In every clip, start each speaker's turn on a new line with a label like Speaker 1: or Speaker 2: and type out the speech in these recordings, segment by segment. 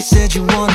Speaker 1: said you wanted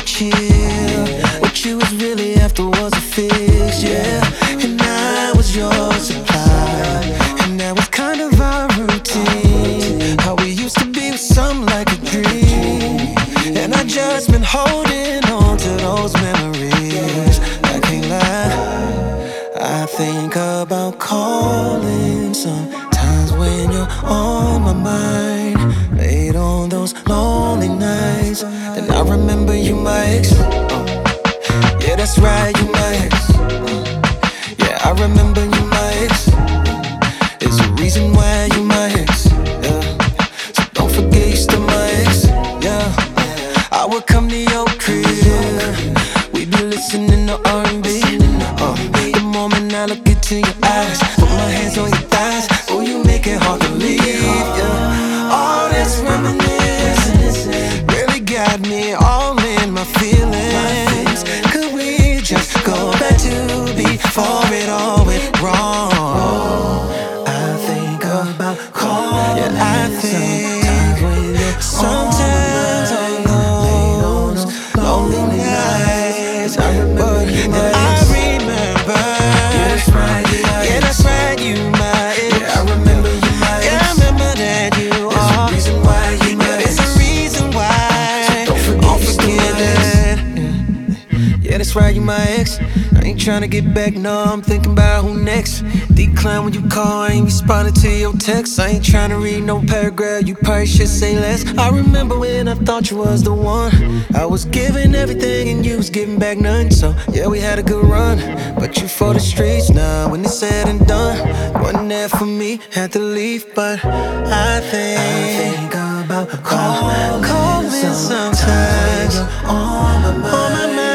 Speaker 1: my ex. I ain't trying to get back, no, I'm thinking about who next. Decline when you call, I ain't responding to your text. I ain't trying to read no paragraph, you probably should say less. I remember when I thought you was the one. I was giving everything and you was giving back none. So, yeah, we had a good run, but you for the streets now. When it's said and done, wasn't there for me, had to leave, but I think. I think about calling, calling sometimes. sometimes. On my mind.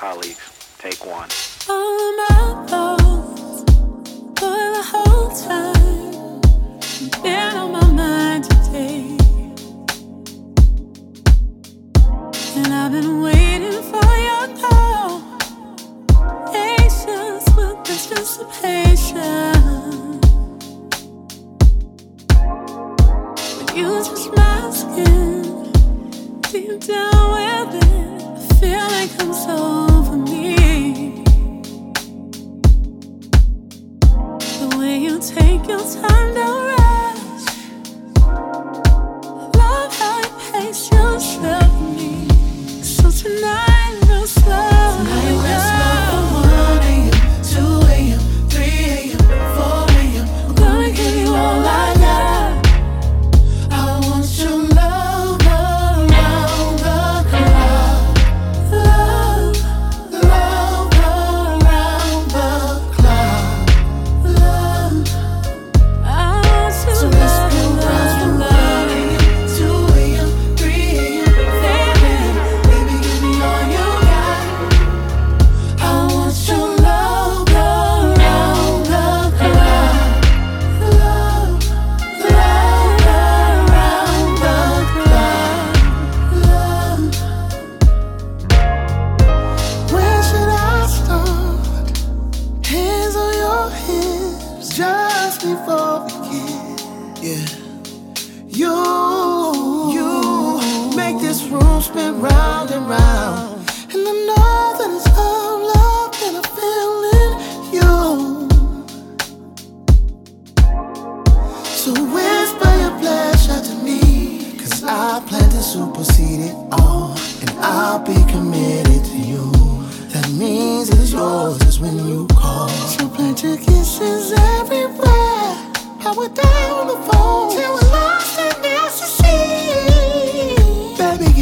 Speaker 2: colleagues. Take one.
Speaker 3: All my thoughts for the whole time. Been on my mind today. And I've been waiting for your call. Patience with anticipation. But you just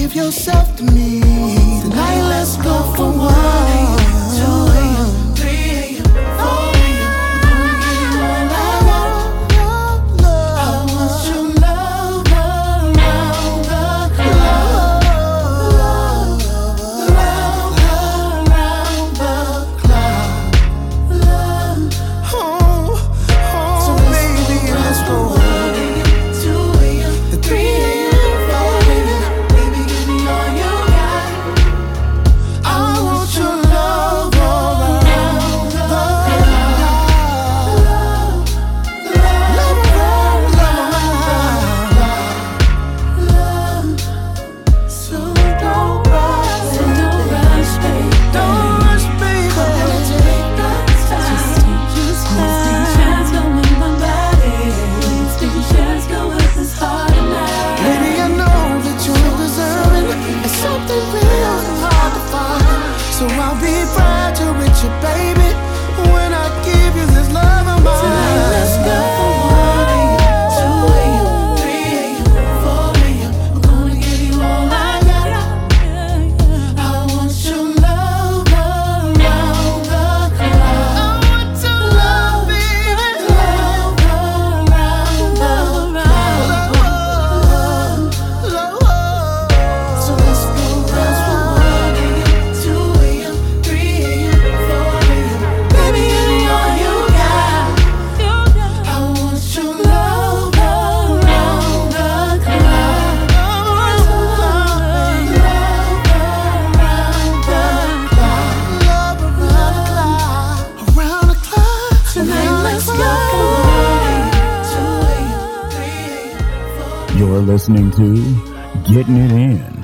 Speaker 3: give
Speaker 4: yourself to me. Tonight, let's go for a.
Speaker 5: are listening to Getting It In.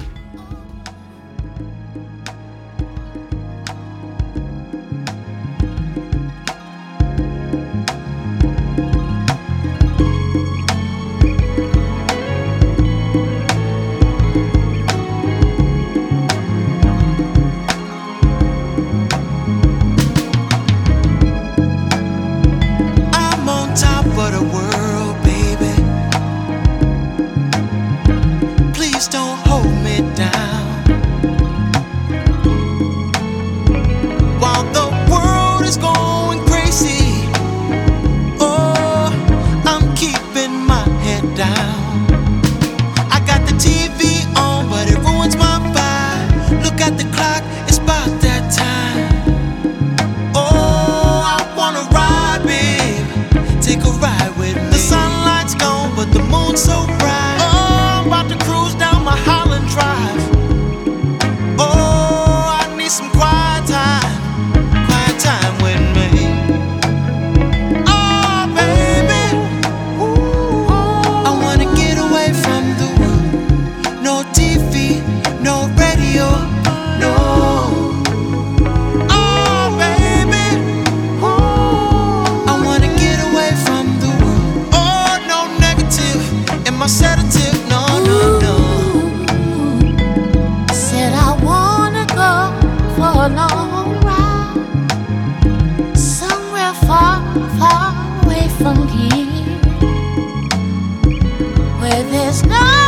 Speaker 4: No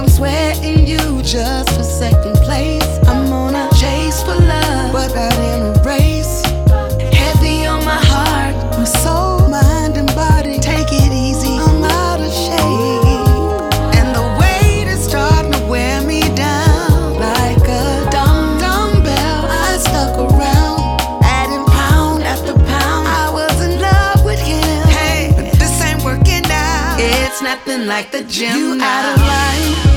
Speaker 1: I'm sweating you just for second place. I'm on a chase for love, but not in a race. Heavy on my heart, my soul, mind, and body. Take it easy, I'm out of shape. And the weight is starting to wear me down like a dumb dumbbell. I stuck around, adding pound after pound. I was in love with him. Hey, but this ain't working out. It's nothing like the gym. You out of line.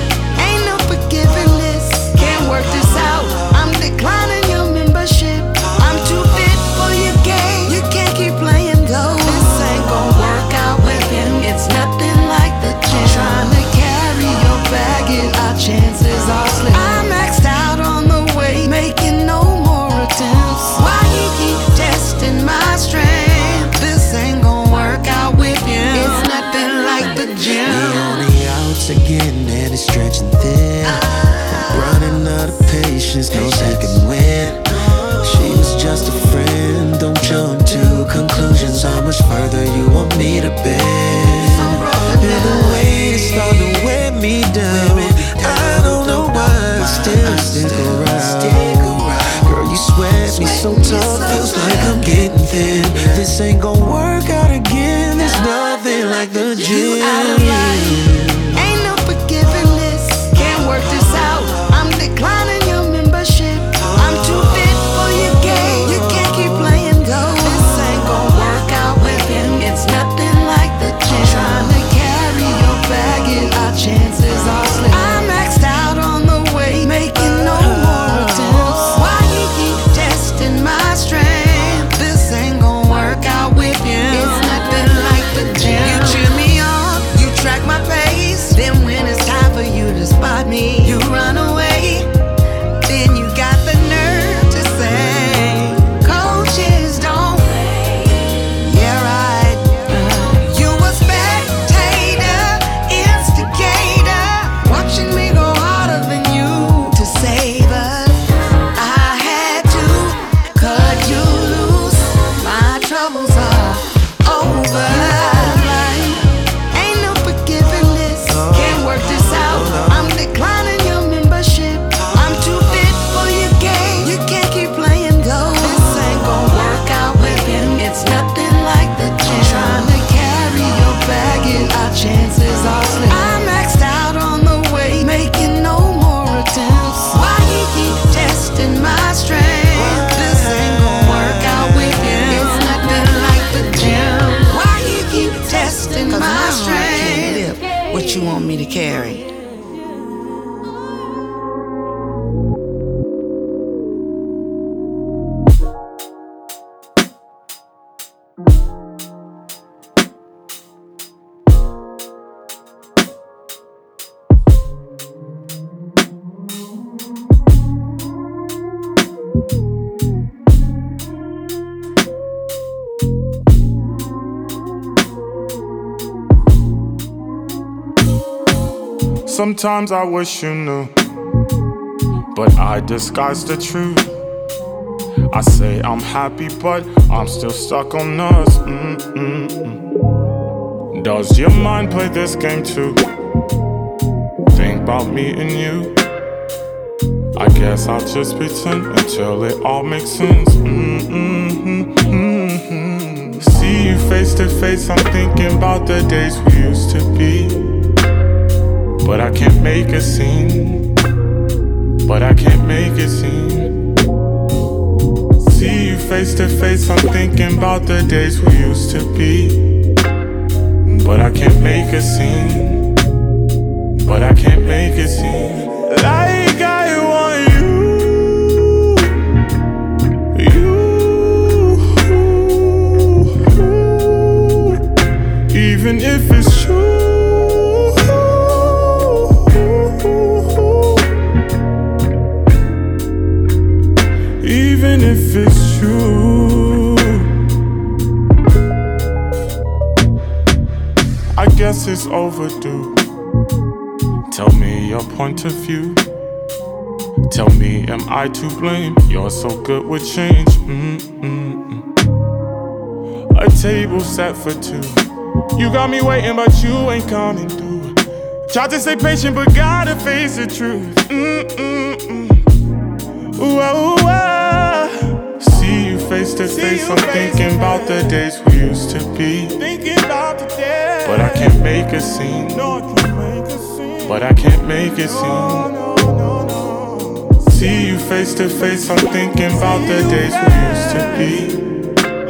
Speaker 6: Of
Speaker 7: Sometimes I wish you knew, but I disguise the truth. I say I'm happy, but I'm still stuck on us. Mm-mm-mm. Does your mind play this game too? Think about me and you. I guess I'll just pretend until it all makes sense. Mm-mm-mm, mm-mm. See you face to face, I'm thinking about the days we used to be. But I can't make a scene. But I can't make a scene. See you face to face, I'm thinking about the days we used to be. But I can't make a scene. But I can't make a scene. Like I want you. You. Even if it's true. I guess it's overdue. Tell me your point of view. Tell me, am I to blame? You're so good with change. Mm-mm-mm. A table set for two. You got me waiting, but you ain't coming through. Try to stay patient, but gotta face the truth. Mm-mm-mm. Whoa, ah, ah. whoa. Face to face. I'm thinking about the days we used to be. Thinking about the days. But I can't make a scene. No, I can't make a scene. But I can't make a scene. See you face to face. I'm thinking about the days we used to be.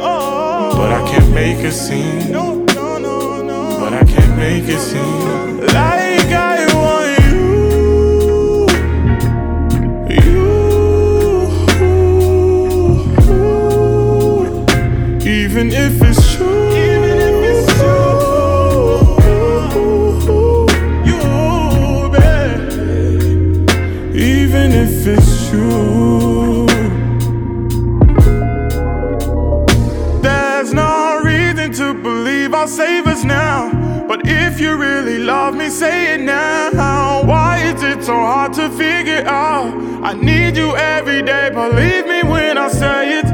Speaker 7: Oh. But I can't make a scene. But I can't make a scene. Even if it's true. Even if it's. You, babe. Even if it's true. There's no reason to believe I'll save us now. But if you really love me, say it now. Why is it so hard to figure out? I need you every day, believe me when I say it.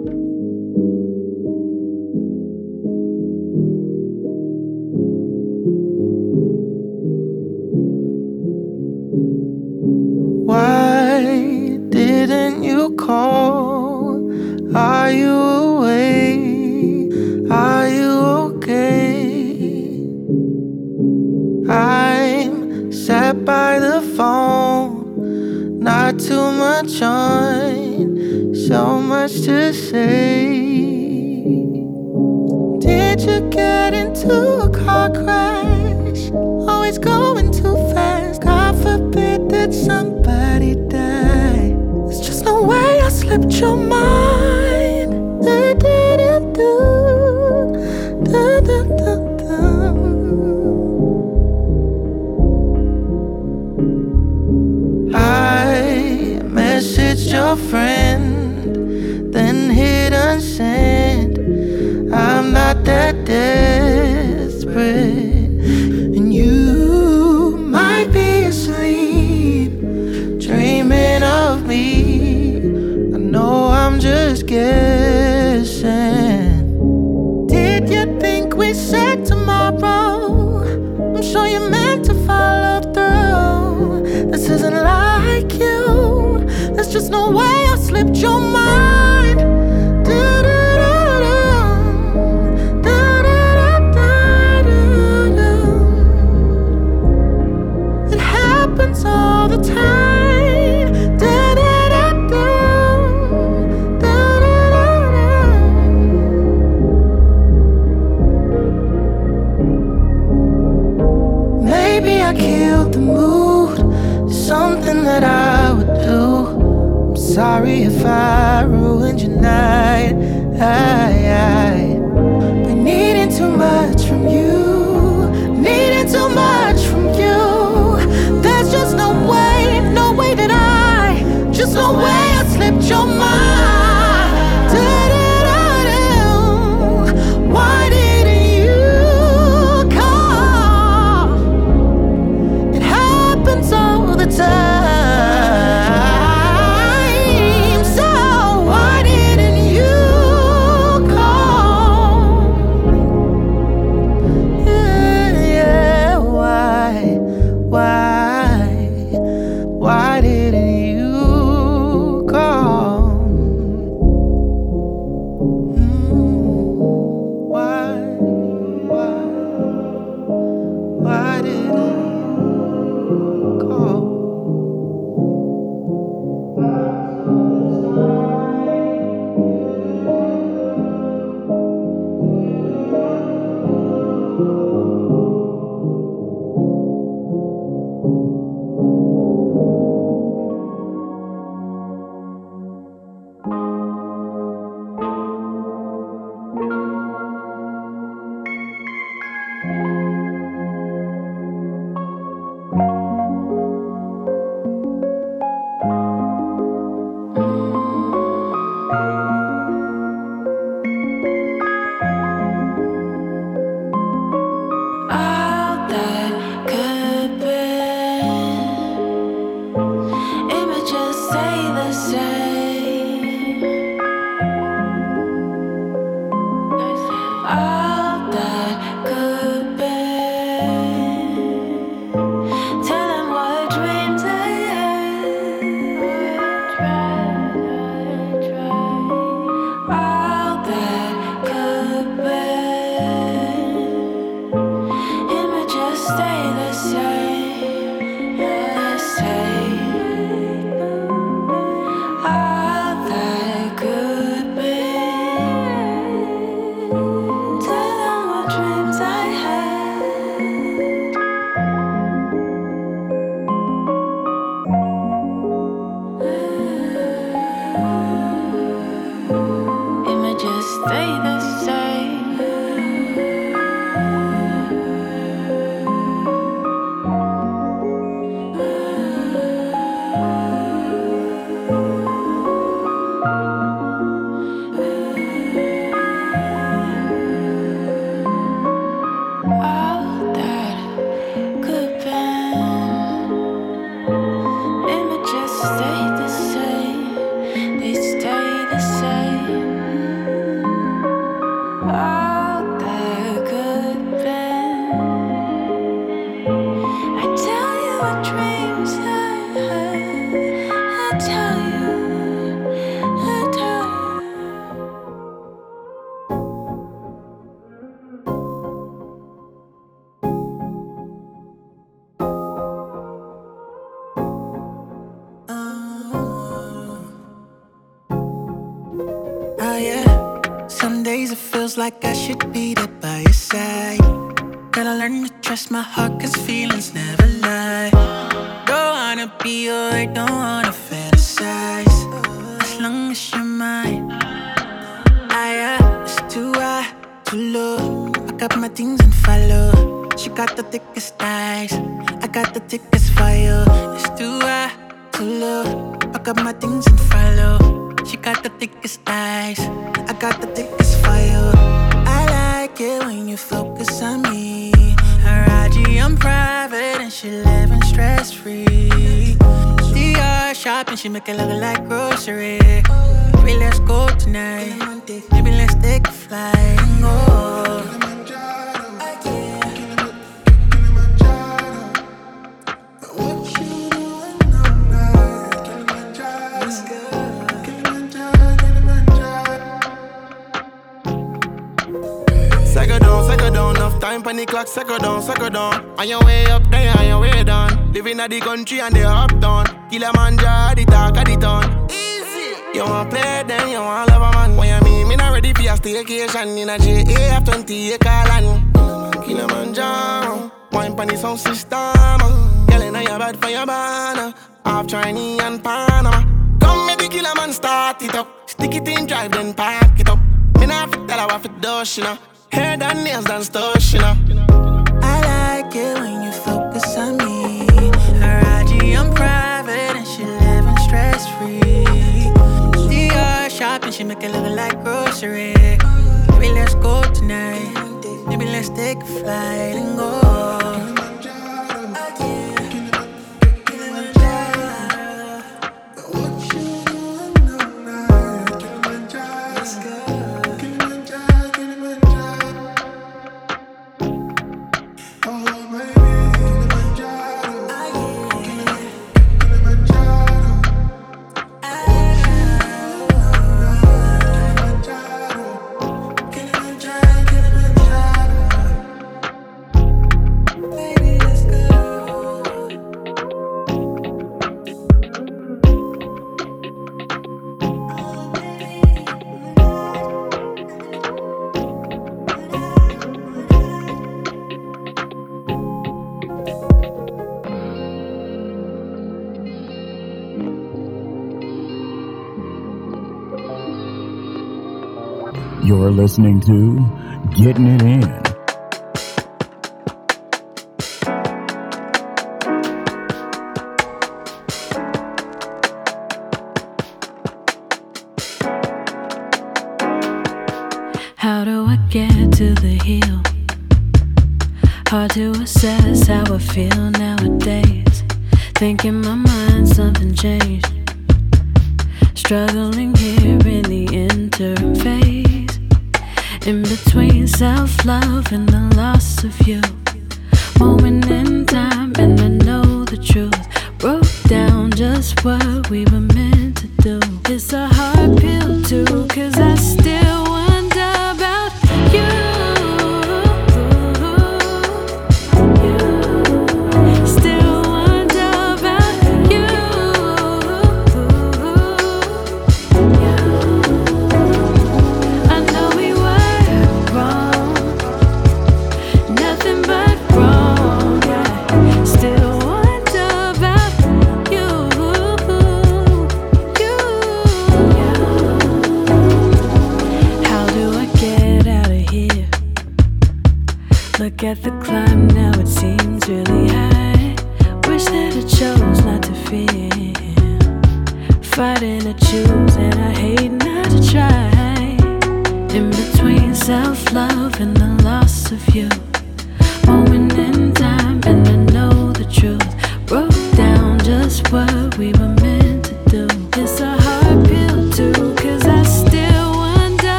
Speaker 4: Through. This isn't like you. There's just no way I slipped your mind. Night.
Speaker 8: of Chinese and Panama. Come make the killer man start it up. Stick it in drive, then pack it up. Me not fit that I want for dosh, you know. Hair than nails than stush, you know.
Speaker 1: I like it when you focus on me. Her IG, I'm private and she living stress free. Dior shopping, she make it look like grocery. Maybe let's go tonight. Maybe let's take a flight and go.
Speaker 9: You're listening to Getting It In.
Speaker 3: How do I get to the hill? Hard to assess how I feel nowadays. Thinking in between self love and the loss of you. Moment in time, and I know the truth. Broke down just what we were meant to do. It's a hard pill, too, cause I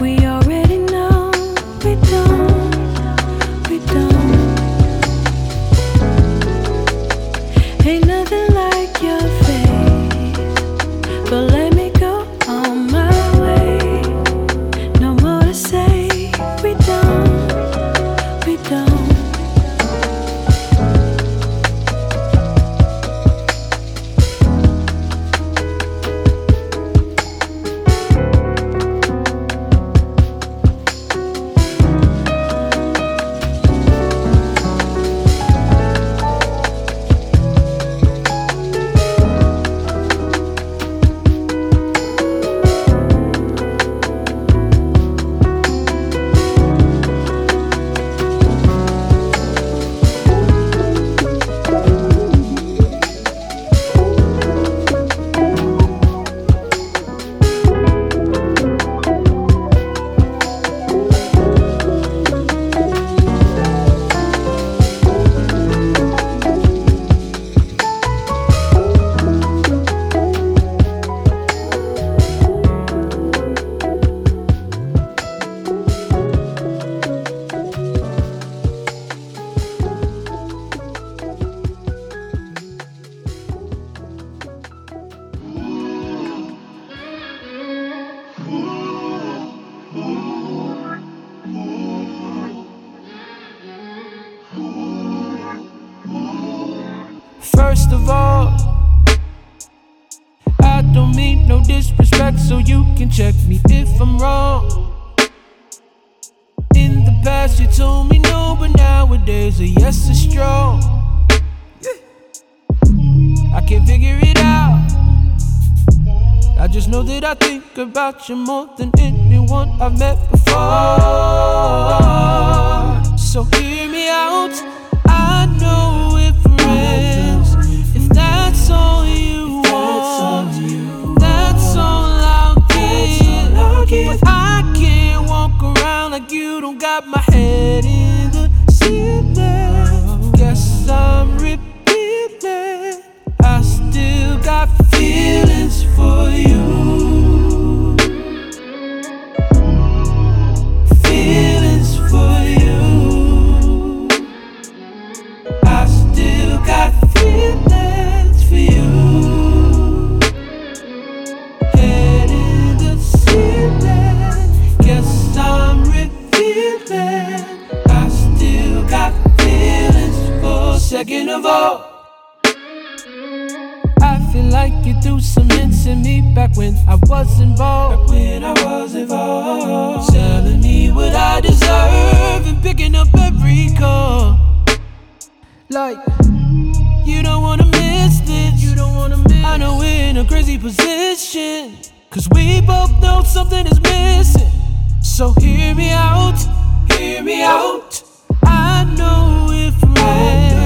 Speaker 3: We are but
Speaker 10: nowadays a yes is strong. I can't figure it out. I just know that I think about you more than anyone I've met before. So hear me out. I know we're friends. If that's all you want, that's all I'll give. But I can't walk around like you don't got my I'm repeating. I still got feelings for you. Second of all. I feel like you threw some hints at me back when I was involved. Back when I was involved. Telling me what I deserve and picking up every call. Like, you don't wanna miss this. You don't wanna miss. I know we're in a crazy position. Cause we both know something is missing. So hear me out, hear me out. I know friends, but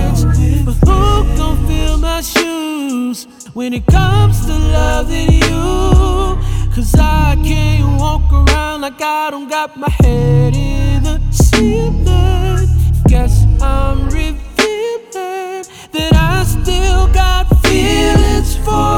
Speaker 10: who gon' fill my shoes when it comes to loving you? Cause I can't walk around like I don't got my head in the ceiling. Guess I'm revealing that I still got feelings for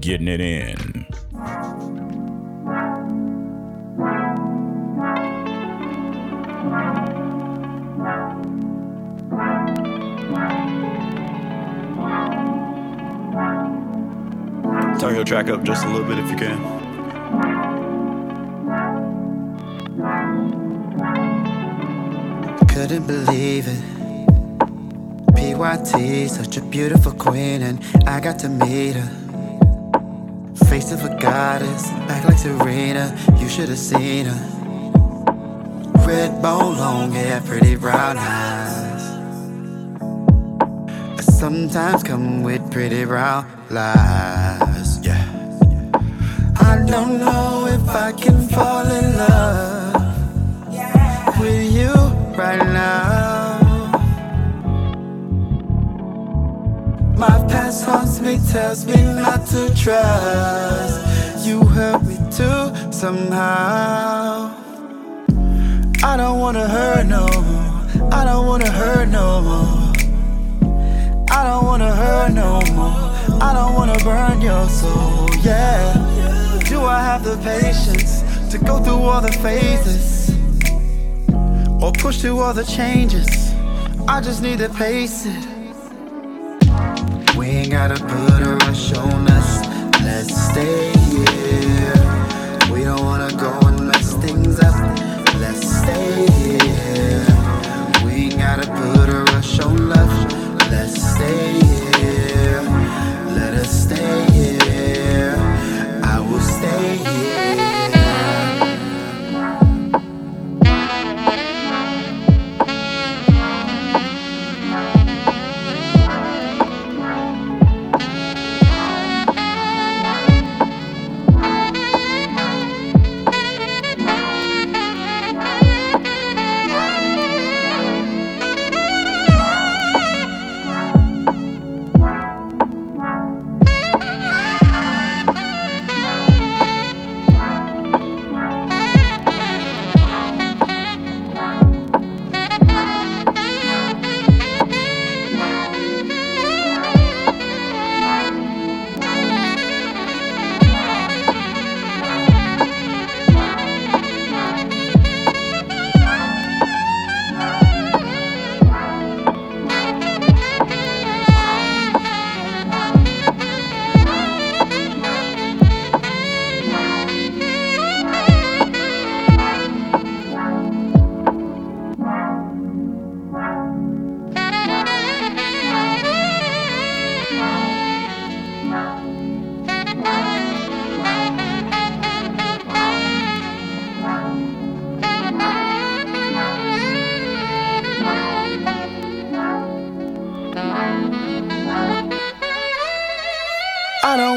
Speaker 9: Getting it in.
Speaker 11: Turn your track up just a little bit if you can.
Speaker 12: Couldn't believe it. PYT, such a beautiful queen, and I got to meet her. Face of a goddess, back like Serena. You should have seen her. Red bone, long hair, pretty brown eyes. Sometimes come with pretty brown lies. Yeah. I don't know if I can fall in love My past haunts me, tells me not to trust. You hurt me too somehow. I don't wanna hurt no more. I don't wanna hurt no more. I don't wanna hurt no more. I don't wanna burn your soul, yeah. Do I have the patience to go through all the phases? Or push through all the changes? I just need to pace it. We ain't gotta put a rush on us. Let's stay here. We don't wanna go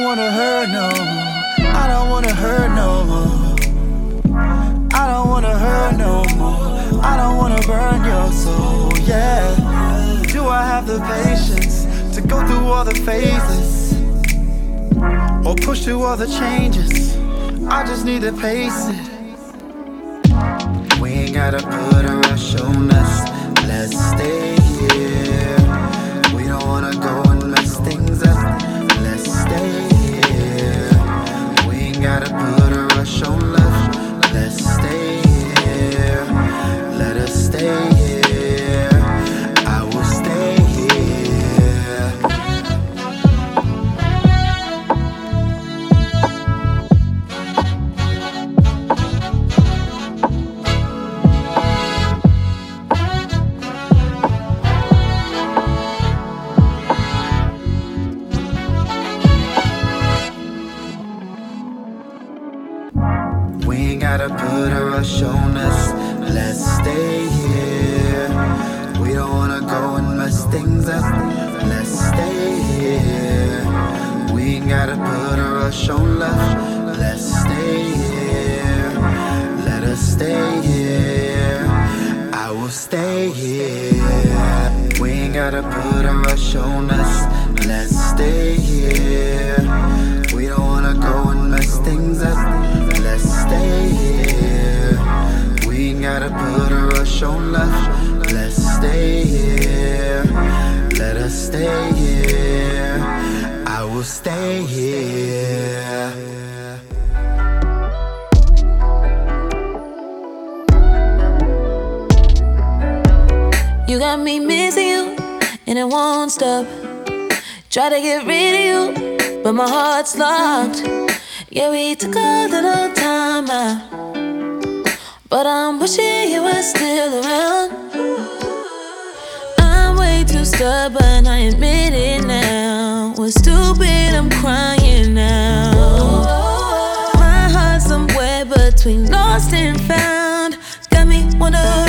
Speaker 12: wanna hurt no more. I don't wanna hurt no more. I don't wanna hurt no more. I don't wanna burn your soul, yeah. Do I have the patience to go through all the phases? Or push through all the changes? I just need to pace it. We ain't gotta put
Speaker 13: You got me missing you, and it won't stop. Try to get rid of you, but my heart's locked. Yeah, we took a little time out, but I'm wishing you were still around. I'm way too stubborn, I admit it now was stupid, I'm crying now. My heart's somewhere between lost and found. Got me wondering.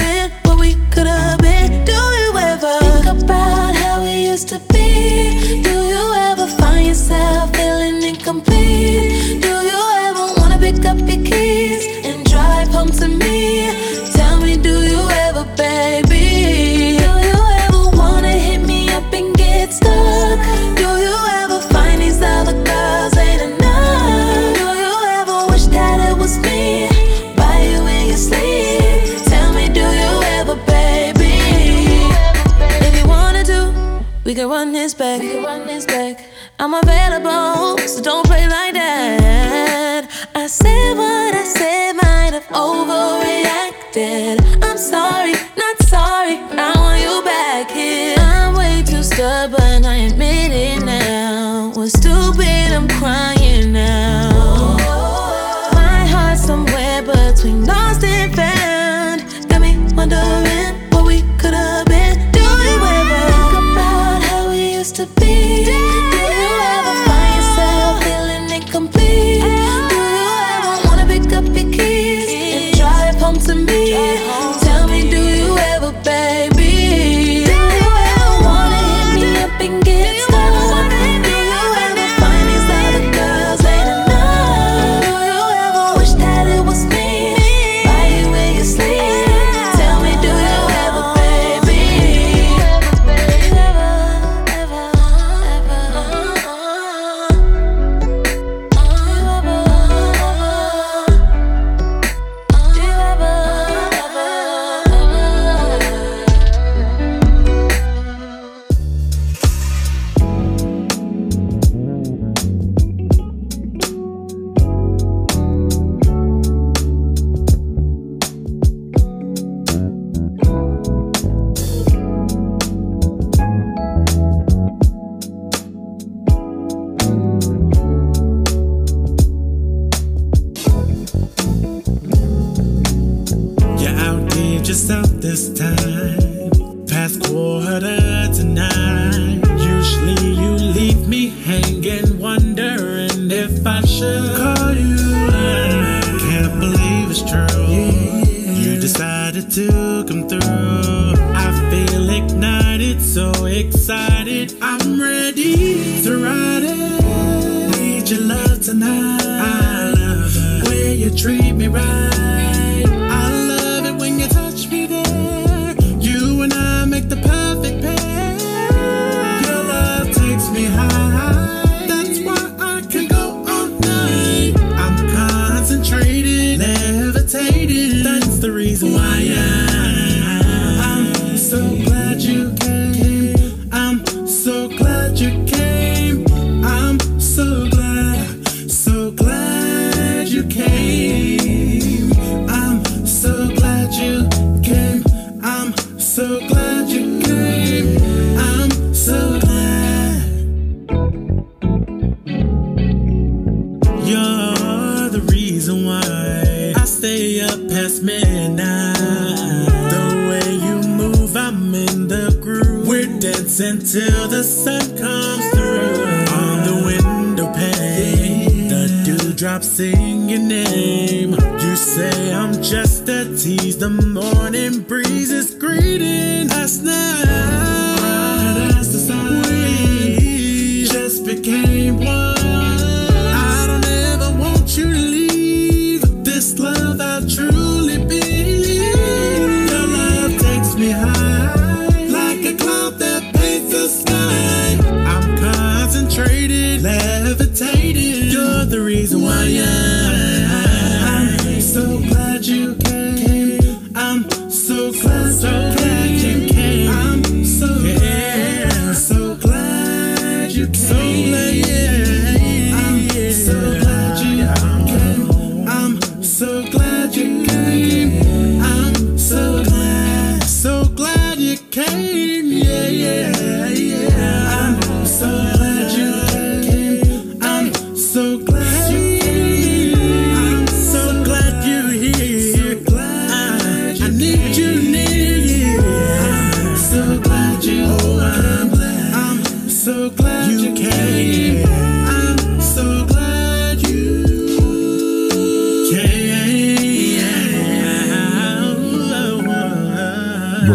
Speaker 13: You
Speaker 14: came.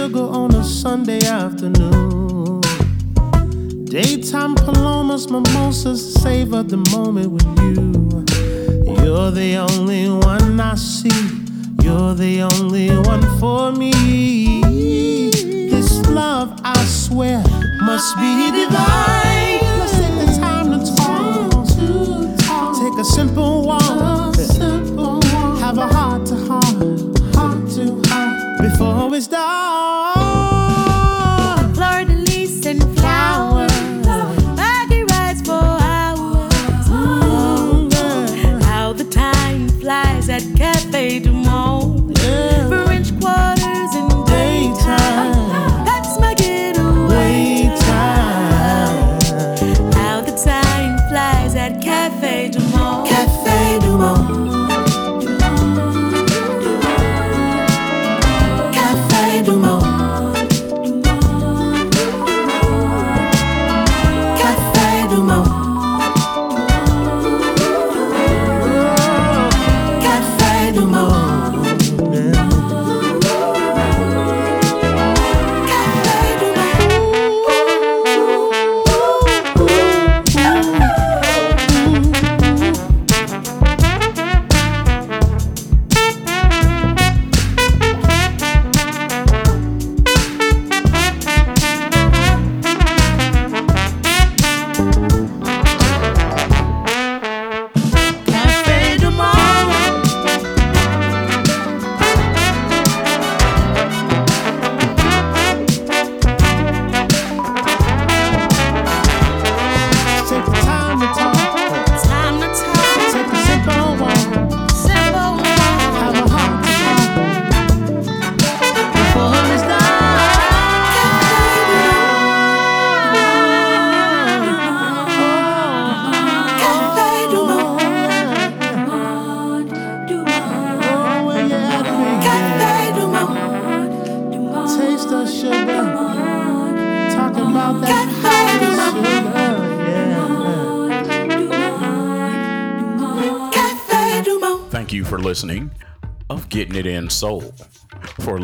Speaker 15: Sugar
Speaker 16: on a Sunday afternoon. Daytime palomas, mimosas, savor the moment with you. You're the only one I see. You're the only one for me. This love, I swear, must be divine. Let's take the time to talk. Take a simple walk. Have a heart to heart, heart to heart before it's dark.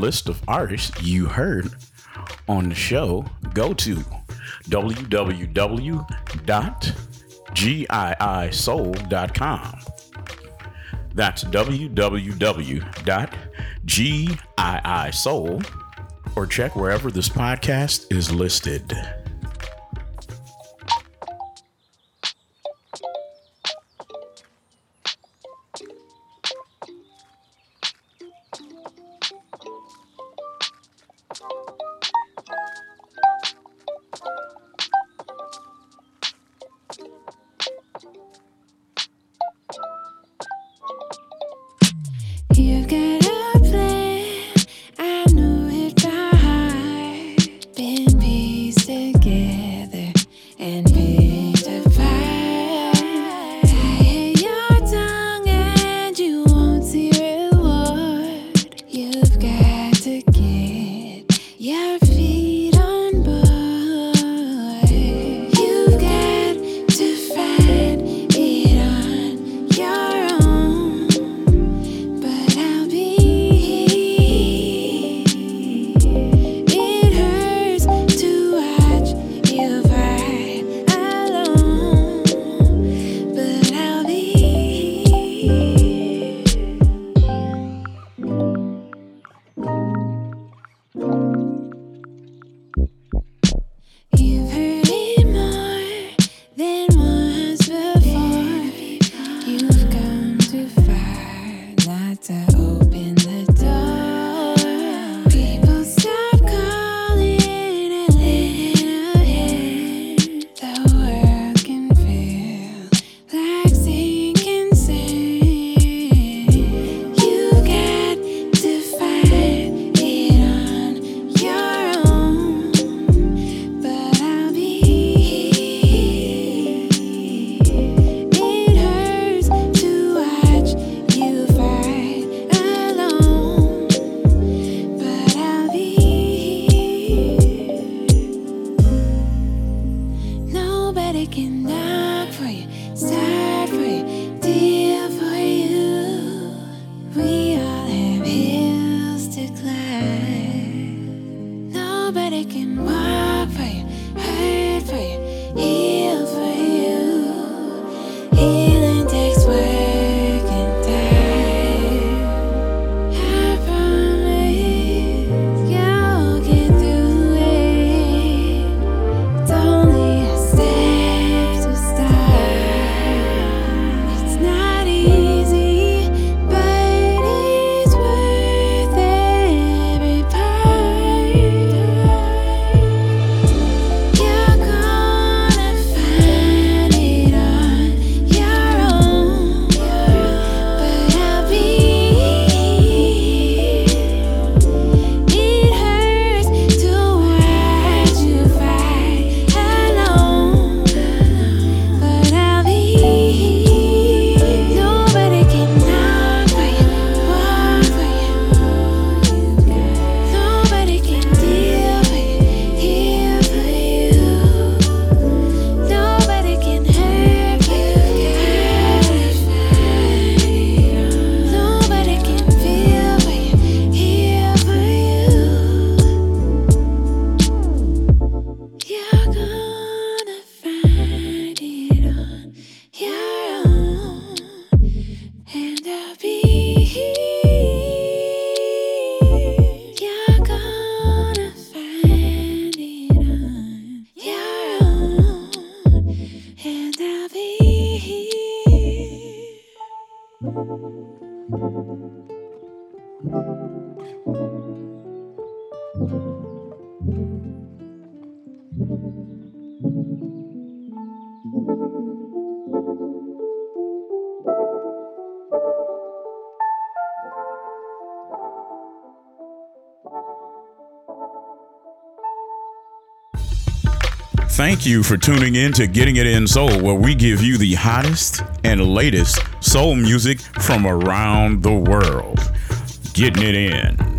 Speaker 17: List of artists you heard on the show, go to www.giisoul.com. That's www.giisoul or check wherever this podcast is listed. You for tuning in to Getting It In Soul, where we give you the hottest and latest soul music from around the world. Getting it in.